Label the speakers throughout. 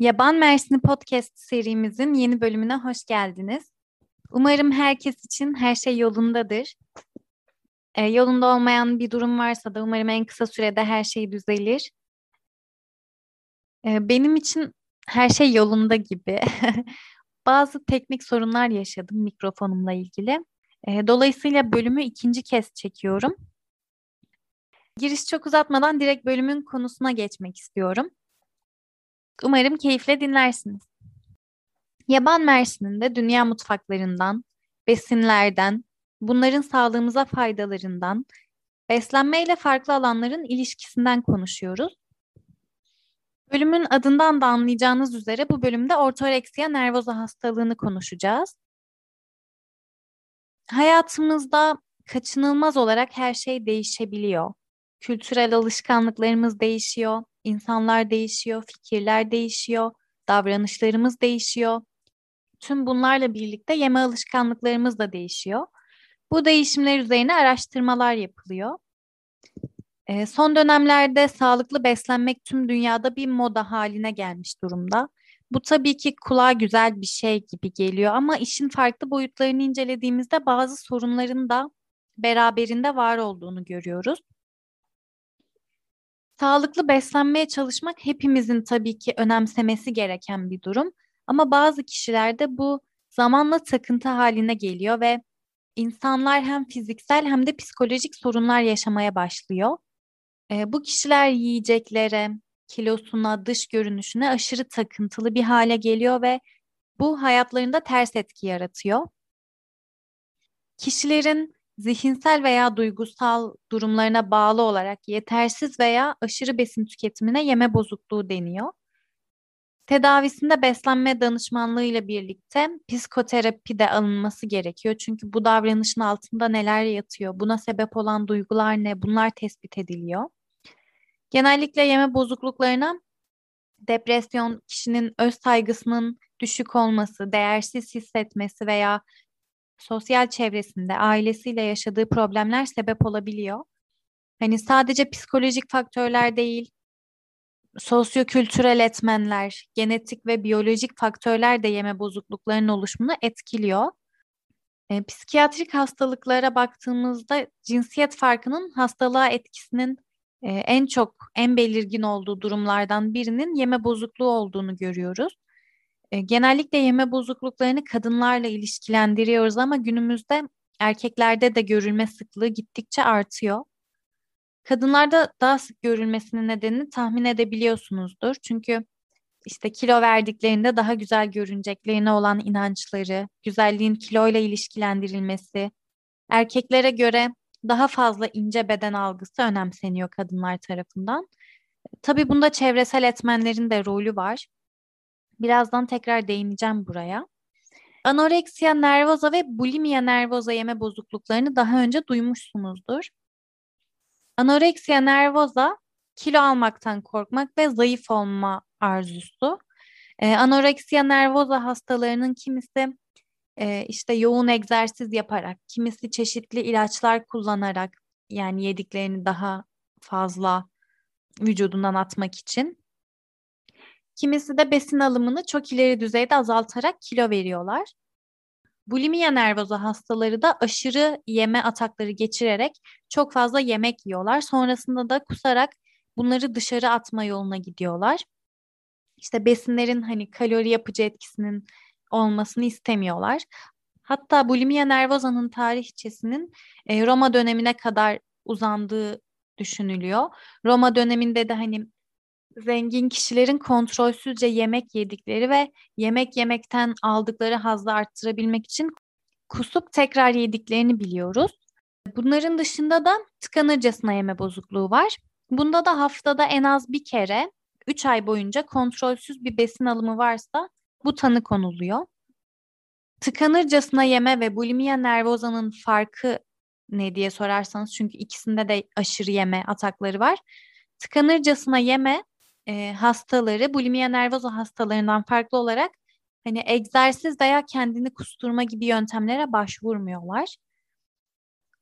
Speaker 1: Yaban Mersini Podcast serimizin yeni bölümüne hoş geldiniz. Umarım herkes için her şey yolundadır. E, yolunda olmayan bir durum varsa da umarım en kısa sürede her şey düzelir. E, benim için her şey yolunda gibi. Bazı teknik sorunlar yaşadım mikrofonumla ilgili. E, dolayısıyla bölümü ikinci kez çekiyorum. Giriş çok uzatmadan direkt bölümün konusuna geçmek istiyorum. Umarım keyifle dinlersiniz. Yaban mersininde dünya mutfaklarından, besinlerden, bunların sağlığımıza faydalarından, beslenmeyle farklı alanların ilişkisinden konuşuyoruz. Bölümün adından da anlayacağınız üzere bu bölümde ortoreksiya nervoza hastalığını konuşacağız. Hayatımızda kaçınılmaz olarak her şey değişebiliyor. Kültürel alışkanlıklarımız değişiyor, insanlar değişiyor, fikirler değişiyor, davranışlarımız değişiyor. Tüm bunlarla birlikte yeme alışkanlıklarımız da değişiyor. Bu değişimler üzerine araştırmalar yapılıyor. E, son dönemlerde sağlıklı beslenmek tüm dünyada bir moda haline gelmiş durumda. Bu tabii ki kulağa güzel bir şey gibi geliyor ama işin farklı boyutlarını incelediğimizde bazı sorunların da beraberinde var olduğunu görüyoruz. Sağlıklı beslenmeye çalışmak hepimizin tabii ki önemsemesi gereken bir durum. Ama bazı kişilerde bu zamanla takıntı haline geliyor ve insanlar hem fiziksel hem de psikolojik sorunlar yaşamaya başlıyor. E, bu kişiler yiyeceklere, kilosuna, dış görünüşüne aşırı takıntılı bir hale geliyor ve bu hayatlarında ters etki yaratıyor. Kişilerin zihinsel veya duygusal durumlarına bağlı olarak yetersiz veya aşırı besin tüketimine yeme bozukluğu deniyor. Tedavisinde beslenme danışmanlığı ile birlikte psikoterapi de alınması gerekiyor. Çünkü bu davranışın altında neler yatıyor, buna sebep olan duygular ne, bunlar tespit ediliyor. Genellikle yeme bozukluklarına depresyon, kişinin öz saygısının düşük olması, değersiz hissetmesi veya sosyal çevresinde ailesiyle yaşadığı problemler sebep olabiliyor. Hani sadece psikolojik faktörler değil, sosyokültürel etmenler, genetik ve biyolojik faktörler de yeme bozukluklarının oluşumunu etkiliyor. E, psikiyatrik hastalıklara baktığımızda cinsiyet farkının hastalığa etkisinin e, en çok, en belirgin olduğu durumlardan birinin yeme bozukluğu olduğunu görüyoruz. Genellikle yeme bozukluklarını kadınlarla ilişkilendiriyoruz ama günümüzde erkeklerde de görülme sıklığı gittikçe artıyor. Kadınlarda daha sık görülmesinin nedenini tahmin edebiliyorsunuzdur. Çünkü işte kilo verdiklerinde daha güzel görüneceklerine olan inançları, güzelliğin kiloyla ilişkilendirilmesi, erkeklere göre daha fazla ince beden algısı önemseniyor kadınlar tarafından. Tabii bunda çevresel etmenlerin de rolü var. Birazdan tekrar değineceğim buraya. Anoreksiya nervoza ve bulimia nervoza yeme bozukluklarını daha önce duymuşsunuzdur. Anoreksiya nervoza kilo almaktan korkmak ve zayıf olma arzusu. Ee, anoreksiya nervoza hastalarının kimisi e, işte yoğun egzersiz yaparak, kimisi çeşitli ilaçlar kullanarak yani yediklerini daha fazla vücudundan atmak için Kimisi de besin alımını çok ileri düzeyde azaltarak kilo veriyorlar. Bulimia nervoza hastaları da aşırı yeme atakları geçirerek çok fazla yemek yiyorlar. Sonrasında da kusarak bunları dışarı atma yoluna gidiyorlar. İşte besinlerin hani kalori yapıcı etkisinin olmasını istemiyorlar. Hatta bulimia nervoza'nın tarihçesinin e, Roma dönemine kadar uzandığı düşünülüyor. Roma döneminde de hani zengin kişilerin kontrolsüzce yemek yedikleri ve yemek yemekten aldıkları hazzı arttırabilmek için kusup tekrar yediklerini biliyoruz. Bunların dışında da tıkanırcasına yeme bozukluğu var. Bunda da haftada en az bir kere 3 ay boyunca kontrolsüz bir besin alımı varsa bu tanı konuluyor. Tıkanırcasına yeme ve bulimia nervozanın farkı ne diye sorarsanız çünkü ikisinde de aşırı yeme atakları var. Tıkanırcasına yeme e, hastaları bulimia nervoza hastalarından farklı olarak hani egzersiz veya kendini kusturma gibi yöntemlere başvurmuyorlar.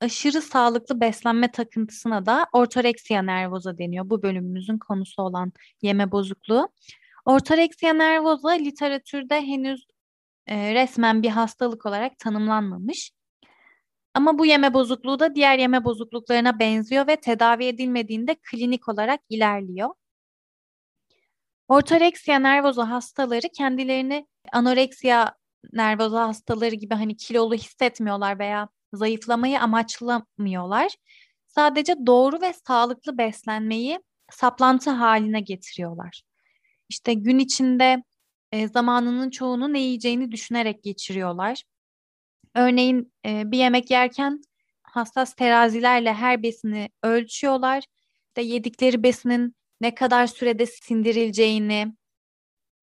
Speaker 1: Aşırı sağlıklı beslenme takıntısına da ortoreksiya nervoza deniyor. Bu bölümümüzün konusu olan yeme bozukluğu. Ortoreksiya nervosa literatürde henüz e, resmen bir hastalık olarak tanımlanmamış. Ama bu yeme bozukluğu da diğer yeme bozukluklarına benziyor ve tedavi edilmediğinde klinik olarak ilerliyor. Ortoreksiya nervoza hastaları kendilerini anoreksiya nervoza hastaları gibi hani kilolu hissetmiyorlar veya zayıflamayı amaçlamıyorlar. Sadece doğru ve sağlıklı beslenmeyi saplantı haline getiriyorlar. İşte gün içinde e, zamanının çoğunu ne yiyeceğini düşünerek geçiriyorlar. Örneğin e, bir yemek yerken hassas terazilerle her besini ölçüyorlar. İşte yedikleri besinin ne kadar sürede sindirileceğini,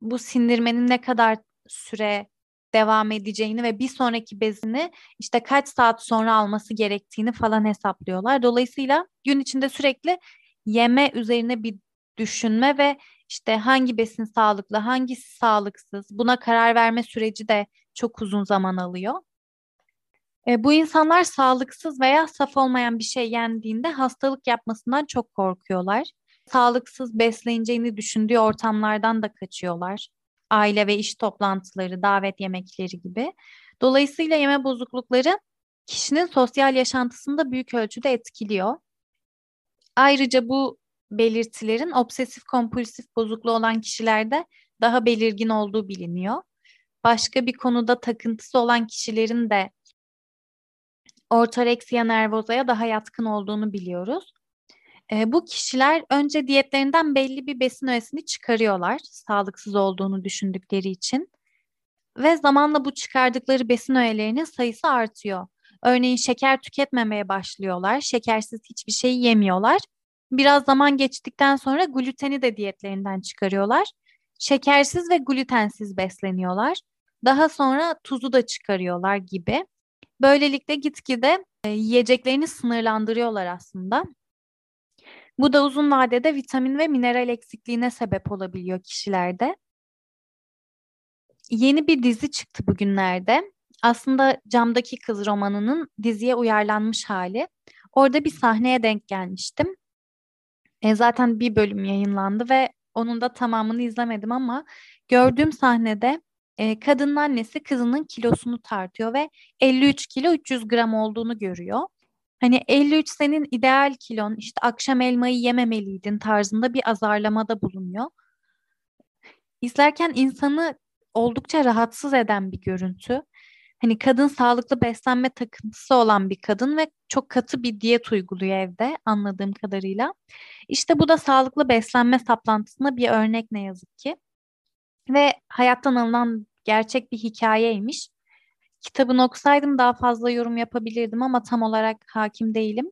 Speaker 1: bu sindirmenin ne kadar süre devam edeceğini ve bir sonraki bezini işte kaç saat sonra alması gerektiğini falan hesaplıyorlar. Dolayısıyla gün içinde sürekli yeme üzerine bir düşünme ve işte hangi besin sağlıklı, hangisi sağlıksız buna karar verme süreci de çok uzun zaman alıyor. E, bu insanlar sağlıksız veya saf olmayan bir şey yendiğinde hastalık yapmasından çok korkuyorlar. Sağlıksız besleneceğini düşündüğü ortamlardan da kaçıyorlar. Aile ve iş toplantıları, davet yemekleri gibi. Dolayısıyla yeme bozuklukları kişinin sosyal yaşantısını da büyük ölçüde etkiliyor. Ayrıca bu belirtilerin obsesif kompulsif bozukluğu olan kişilerde daha belirgin olduğu biliniyor. Başka bir konuda takıntısı olan kişilerin de ortoreksiya nervozaya daha yatkın olduğunu biliyoruz. E, bu kişiler önce diyetlerinden belli bir besin öğesini çıkarıyorlar sağlıksız olduğunu düşündükleri için. Ve zamanla bu çıkardıkları besin öğelerinin sayısı artıyor. Örneğin şeker tüketmemeye başlıyorlar. Şekersiz hiçbir şey yemiyorlar. Biraz zaman geçtikten sonra gluteni de diyetlerinden çıkarıyorlar. Şekersiz ve glutensiz besleniyorlar. Daha sonra tuzu da çıkarıyorlar gibi. Böylelikle gitgide yiyeceklerini sınırlandırıyorlar aslında. Bu da uzun vadede vitamin ve mineral eksikliğine sebep olabiliyor kişilerde. Yeni bir dizi çıktı bugünlerde. Aslında Camdaki Kız romanının diziye uyarlanmış hali. Orada bir sahneye denk gelmiştim. E, zaten bir bölüm yayınlandı ve onun da tamamını izlemedim ama gördüğüm sahnede e, kadının annesi kızının kilosunu tartıyor ve 53 kilo 300 gram olduğunu görüyor. Hani 53 senin ideal kilon işte akşam elmayı yememeliydin tarzında bir azarlamada bulunuyor. İzlerken insanı oldukça rahatsız eden bir görüntü. Hani kadın sağlıklı beslenme takıntısı olan bir kadın ve çok katı bir diyet uyguluyor evde anladığım kadarıyla. İşte bu da sağlıklı beslenme saplantısına bir örnek ne yazık ki. Ve hayattan alınan gerçek bir hikayeymiş. Kitabını okusaydım daha fazla yorum yapabilirdim ama tam olarak hakim değilim.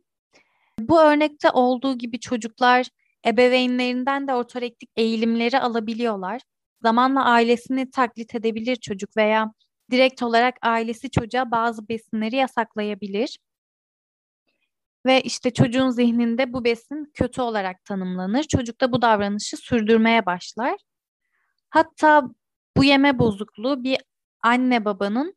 Speaker 1: Bu örnekte olduğu gibi çocuklar ebeveynlerinden de ortorektik eğilimleri alabiliyorlar. Zamanla ailesini taklit edebilir çocuk veya direkt olarak ailesi çocuğa bazı besinleri yasaklayabilir. Ve işte çocuğun zihninde bu besin kötü olarak tanımlanır. Çocuk da bu davranışı sürdürmeye başlar. Hatta bu yeme bozukluğu bir anne babanın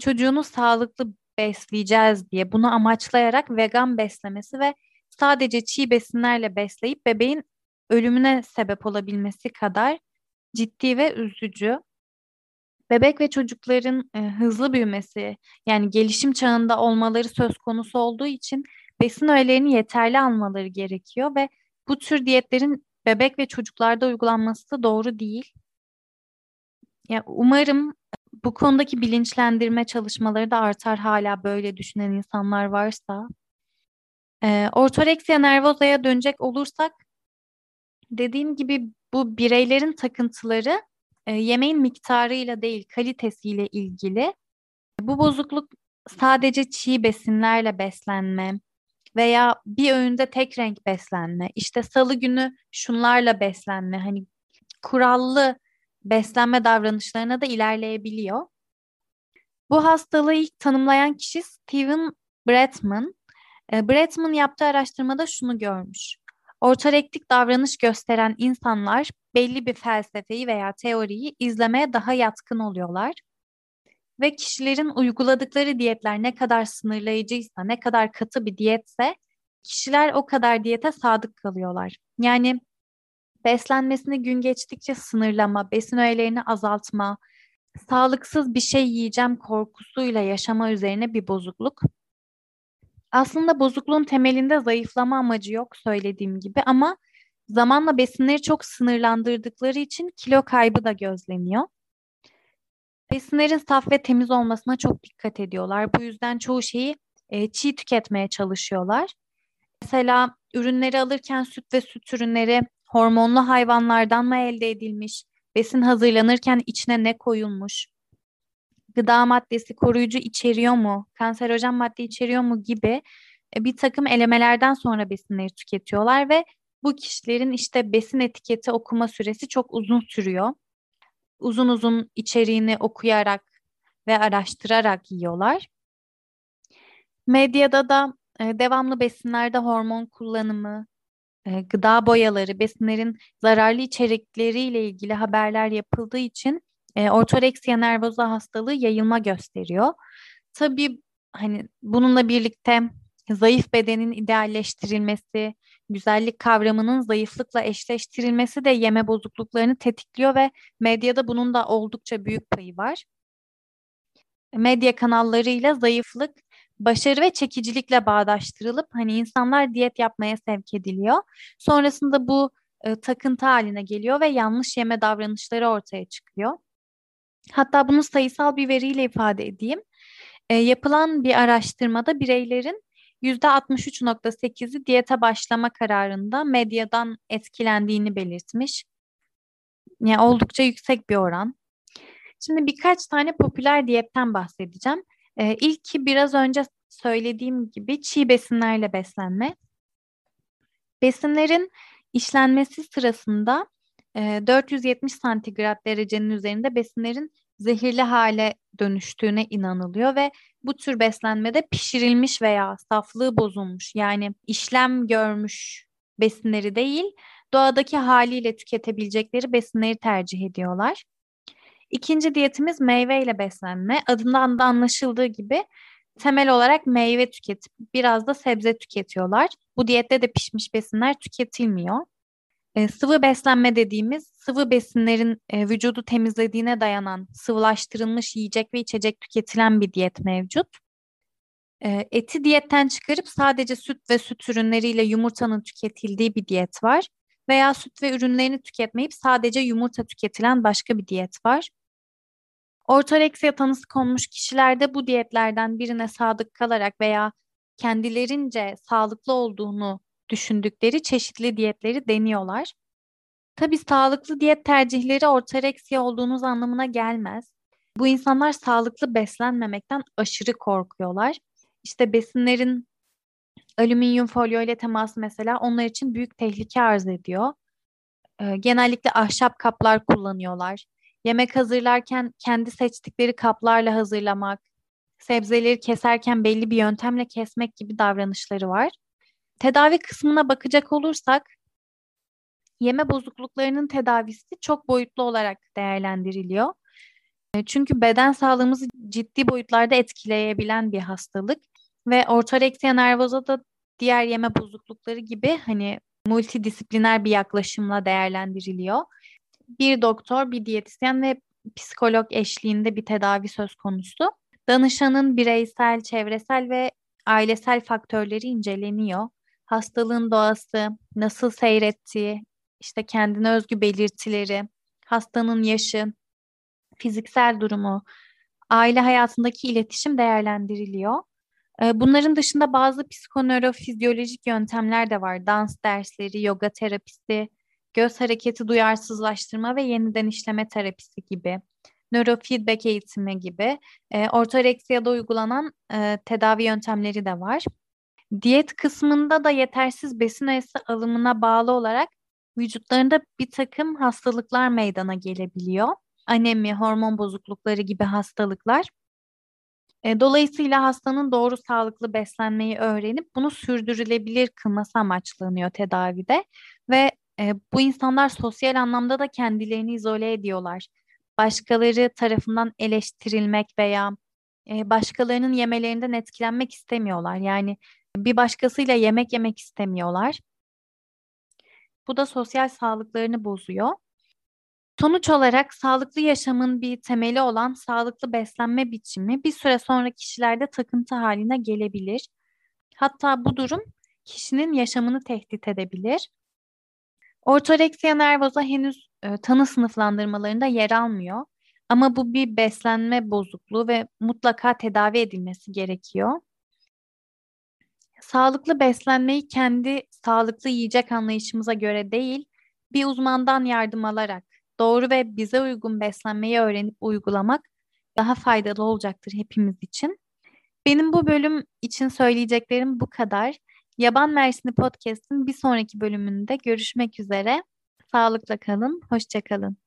Speaker 1: çocuğunu sağlıklı besleyeceğiz diye bunu amaçlayarak vegan beslemesi ve sadece çiğ besinlerle besleyip bebeğin ölümüne sebep olabilmesi kadar ciddi ve üzücü. Bebek ve çocukların e, hızlı büyümesi yani gelişim çağında olmaları söz konusu olduğu için besin öğelerini yeterli almaları gerekiyor ve bu tür diyetlerin bebek ve çocuklarda uygulanması da doğru değil. Ya umarım bu konudaki bilinçlendirme çalışmaları da artar hala böyle düşünen insanlar varsa. E, ortoreksiya nervozaya dönecek olursak dediğim gibi bu bireylerin takıntıları e, yemeğin miktarıyla değil kalitesiyle ilgili. Bu bozukluk sadece çiğ besinlerle beslenme veya bir öğünde tek renk beslenme, işte salı günü şunlarla beslenme, hani kurallı beslenme davranışlarına da ilerleyebiliyor. Bu hastalığı ilk tanımlayan kişi Steven Bretman. E, Bretman yaptığı araştırmada şunu görmüş. Ortorektik davranış gösteren insanlar belli bir felsefeyi veya teoriyi izlemeye daha yatkın oluyorlar. Ve kişilerin uyguladıkları diyetler ne kadar sınırlayıcıysa, ne kadar katı bir diyetse kişiler o kadar diyete sadık kalıyorlar. Yani beslenmesini gün geçtikçe sınırlama, besin öğelerini azaltma, sağlıksız bir şey yiyeceğim korkusuyla yaşama üzerine bir bozukluk. Aslında bozukluğun temelinde zayıflama amacı yok söylediğim gibi ama zamanla besinleri çok sınırlandırdıkları için kilo kaybı da gözleniyor. Besinlerin saf ve temiz olmasına çok dikkat ediyorlar. Bu yüzden çoğu şeyi e, çiğ tüketmeye çalışıyorlar. Mesela ürünleri alırken süt ve süt ürünleri hormonlu hayvanlardan mı elde edilmiş? Besin hazırlanırken içine ne koyulmuş? Gıda maddesi koruyucu içeriyor mu? Kanserojen madde içeriyor mu gibi e, bir takım elemelerden sonra besinleri tüketiyorlar ve bu kişilerin işte besin etiketi okuma süresi çok uzun sürüyor. Uzun uzun içeriğini okuyarak ve araştırarak yiyorlar. Medyada da e, devamlı besinlerde hormon kullanımı, gıda boyaları, besinlerin zararlı içerikleriyle ilgili haberler yapıldığı için e, ortoreksiya nervoza hastalığı yayılma gösteriyor. Tabii hani bununla birlikte zayıf bedenin idealleştirilmesi, güzellik kavramının zayıflıkla eşleştirilmesi de yeme bozukluklarını tetikliyor ve medyada bunun da oldukça büyük payı var. Medya kanallarıyla zayıflık başarı ve çekicilikle bağdaştırılıp hani insanlar diyet yapmaya sevk ediliyor. Sonrasında bu e, takıntı haline geliyor ve yanlış yeme davranışları ortaya çıkıyor. Hatta bunu sayısal bir veriyle ifade edeyim. E, yapılan bir araştırmada bireylerin %63.8'i diyete başlama kararında medyadan etkilendiğini belirtmiş. Yani oldukça yüksek bir oran. Şimdi birkaç tane popüler diyetten bahsedeceğim. Ee, ilki biraz önce söylediğim gibi çiğ besinlerle beslenme. Besinlerin işlenmesi sırasında e, 470 santigrat derecenin üzerinde besinlerin zehirli hale dönüştüğüne inanılıyor ve bu tür beslenmede pişirilmiş veya saflığı bozulmuş yani işlem görmüş besinleri değil doğadaki haliyle tüketebilecekleri besinleri tercih ediyorlar. İkinci diyetimiz meyve ile beslenme. Adından da anlaşıldığı gibi temel olarak meyve tüketip biraz da sebze tüketiyorlar. Bu diyette de pişmiş besinler tüketilmiyor. E, sıvı beslenme dediğimiz sıvı besinlerin e, vücudu temizlediğine dayanan sıvılaştırılmış yiyecek ve içecek tüketilen bir diyet mevcut. E, eti diyetten çıkarıp sadece süt ve süt ürünleriyle yumurtanın tüketildiği bir diyet var. Veya süt ve ürünlerini tüketmeyip sadece yumurta tüketilen başka bir diyet var. Ortoreksiya tanısı konmuş kişilerde bu diyetlerden birine sadık kalarak veya kendilerince sağlıklı olduğunu düşündükleri çeşitli diyetleri deniyorlar. Tabii sağlıklı diyet tercihleri ortoreksiya olduğunuz anlamına gelmez. Bu insanlar sağlıklı beslenmemekten aşırı korkuyorlar. İşte besinlerin alüminyum folyo ile teması mesela onlar için büyük tehlike arz ediyor. Ee, genellikle ahşap kaplar kullanıyorlar. Yemek hazırlarken kendi seçtikleri kaplarla hazırlamak, sebzeleri keserken belli bir yöntemle kesmek gibi davranışları var. Tedavi kısmına bakacak olursak yeme bozukluklarının tedavisi çok boyutlu olarak değerlendiriliyor. E, çünkü beden sağlığımızı ciddi boyutlarda etkileyebilen bir hastalık ve ortoreksiya nervoza da diğer yeme bozuklukları gibi hani multidisipliner bir yaklaşımla değerlendiriliyor bir doktor, bir diyetisyen ve psikolog eşliğinde bir tedavi söz konusu. Danışanın bireysel, çevresel ve ailesel faktörleri inceleniyor. Hastalığın doğası, nasıl seyrettiği, işte kendine özgü belirtileri, hastanın yaşı, fiziksel durumu, aile hayatındaki iletişim değerlendiriliyor. Ee, bunların dışında bazı psikonörofizyolojik yöntemler de var. Dans dersleri, yoga terapisi, göz hareketi duyarsızlaştırma ve yeniden işleme terapisi gibi, nörofeedback eğitimi gibi e, ortoreksiyada uygulanan e, tedavi yöntemleri de var. Diyet kısmında da yetersiz besin öğesi alımına bağlı olarak vücutlarında bir takım hastalıklar meydana gelebiliyor. Anemi, hormon bozuklukları gibi hastalıklar. E, dolayısıyla hastanın doğru sağlıklı beslenmeyi öğrenip bunu sürdürülebilir kılması amaçlanıyor tedavide ve e, bu insanlar sosyal anlamda da kendilerini izole ediyorlar. Başkaları tarafından eleştirilmek veya e, başkalarının yemelerinden etkilenmek istemiyorlar. Yani bir başkasıyla yemek yemek istemiyorlar. Bu da sosyal sağlıklarını bozuyor. Sonuç olarak sağlıklı yaşamın bir temeli olan sağlıklı beslenme biçimi bir süre sonra kişilerde takıntı haline gelebilir. Hatta bu durum kişinin yaşamını tehdit edebilir. Ortoreksiya nervoza henüz e, tanı sınıflandırmalarında yer almıyor. Ama bu bir beslenme bozukluğu ve mutlaka tedavi edilmesi gerekiyor. Sağlıklı beslenmeyi kendi sağlıklı yiyecek anlayışımıza göre değil, bir uzmandan yardım alarak doğru ve bize uygun beslenmeyi öğrenip uygulamak daha faydalı olacaktır hepimiz için. Benim bu bölüm için söyleyeceklerim bu kadar. Yaban Mersini Podcast'in bir sonraki bölümünde görüşmek üzere. Sağlıkla kalın, hoşça kalın.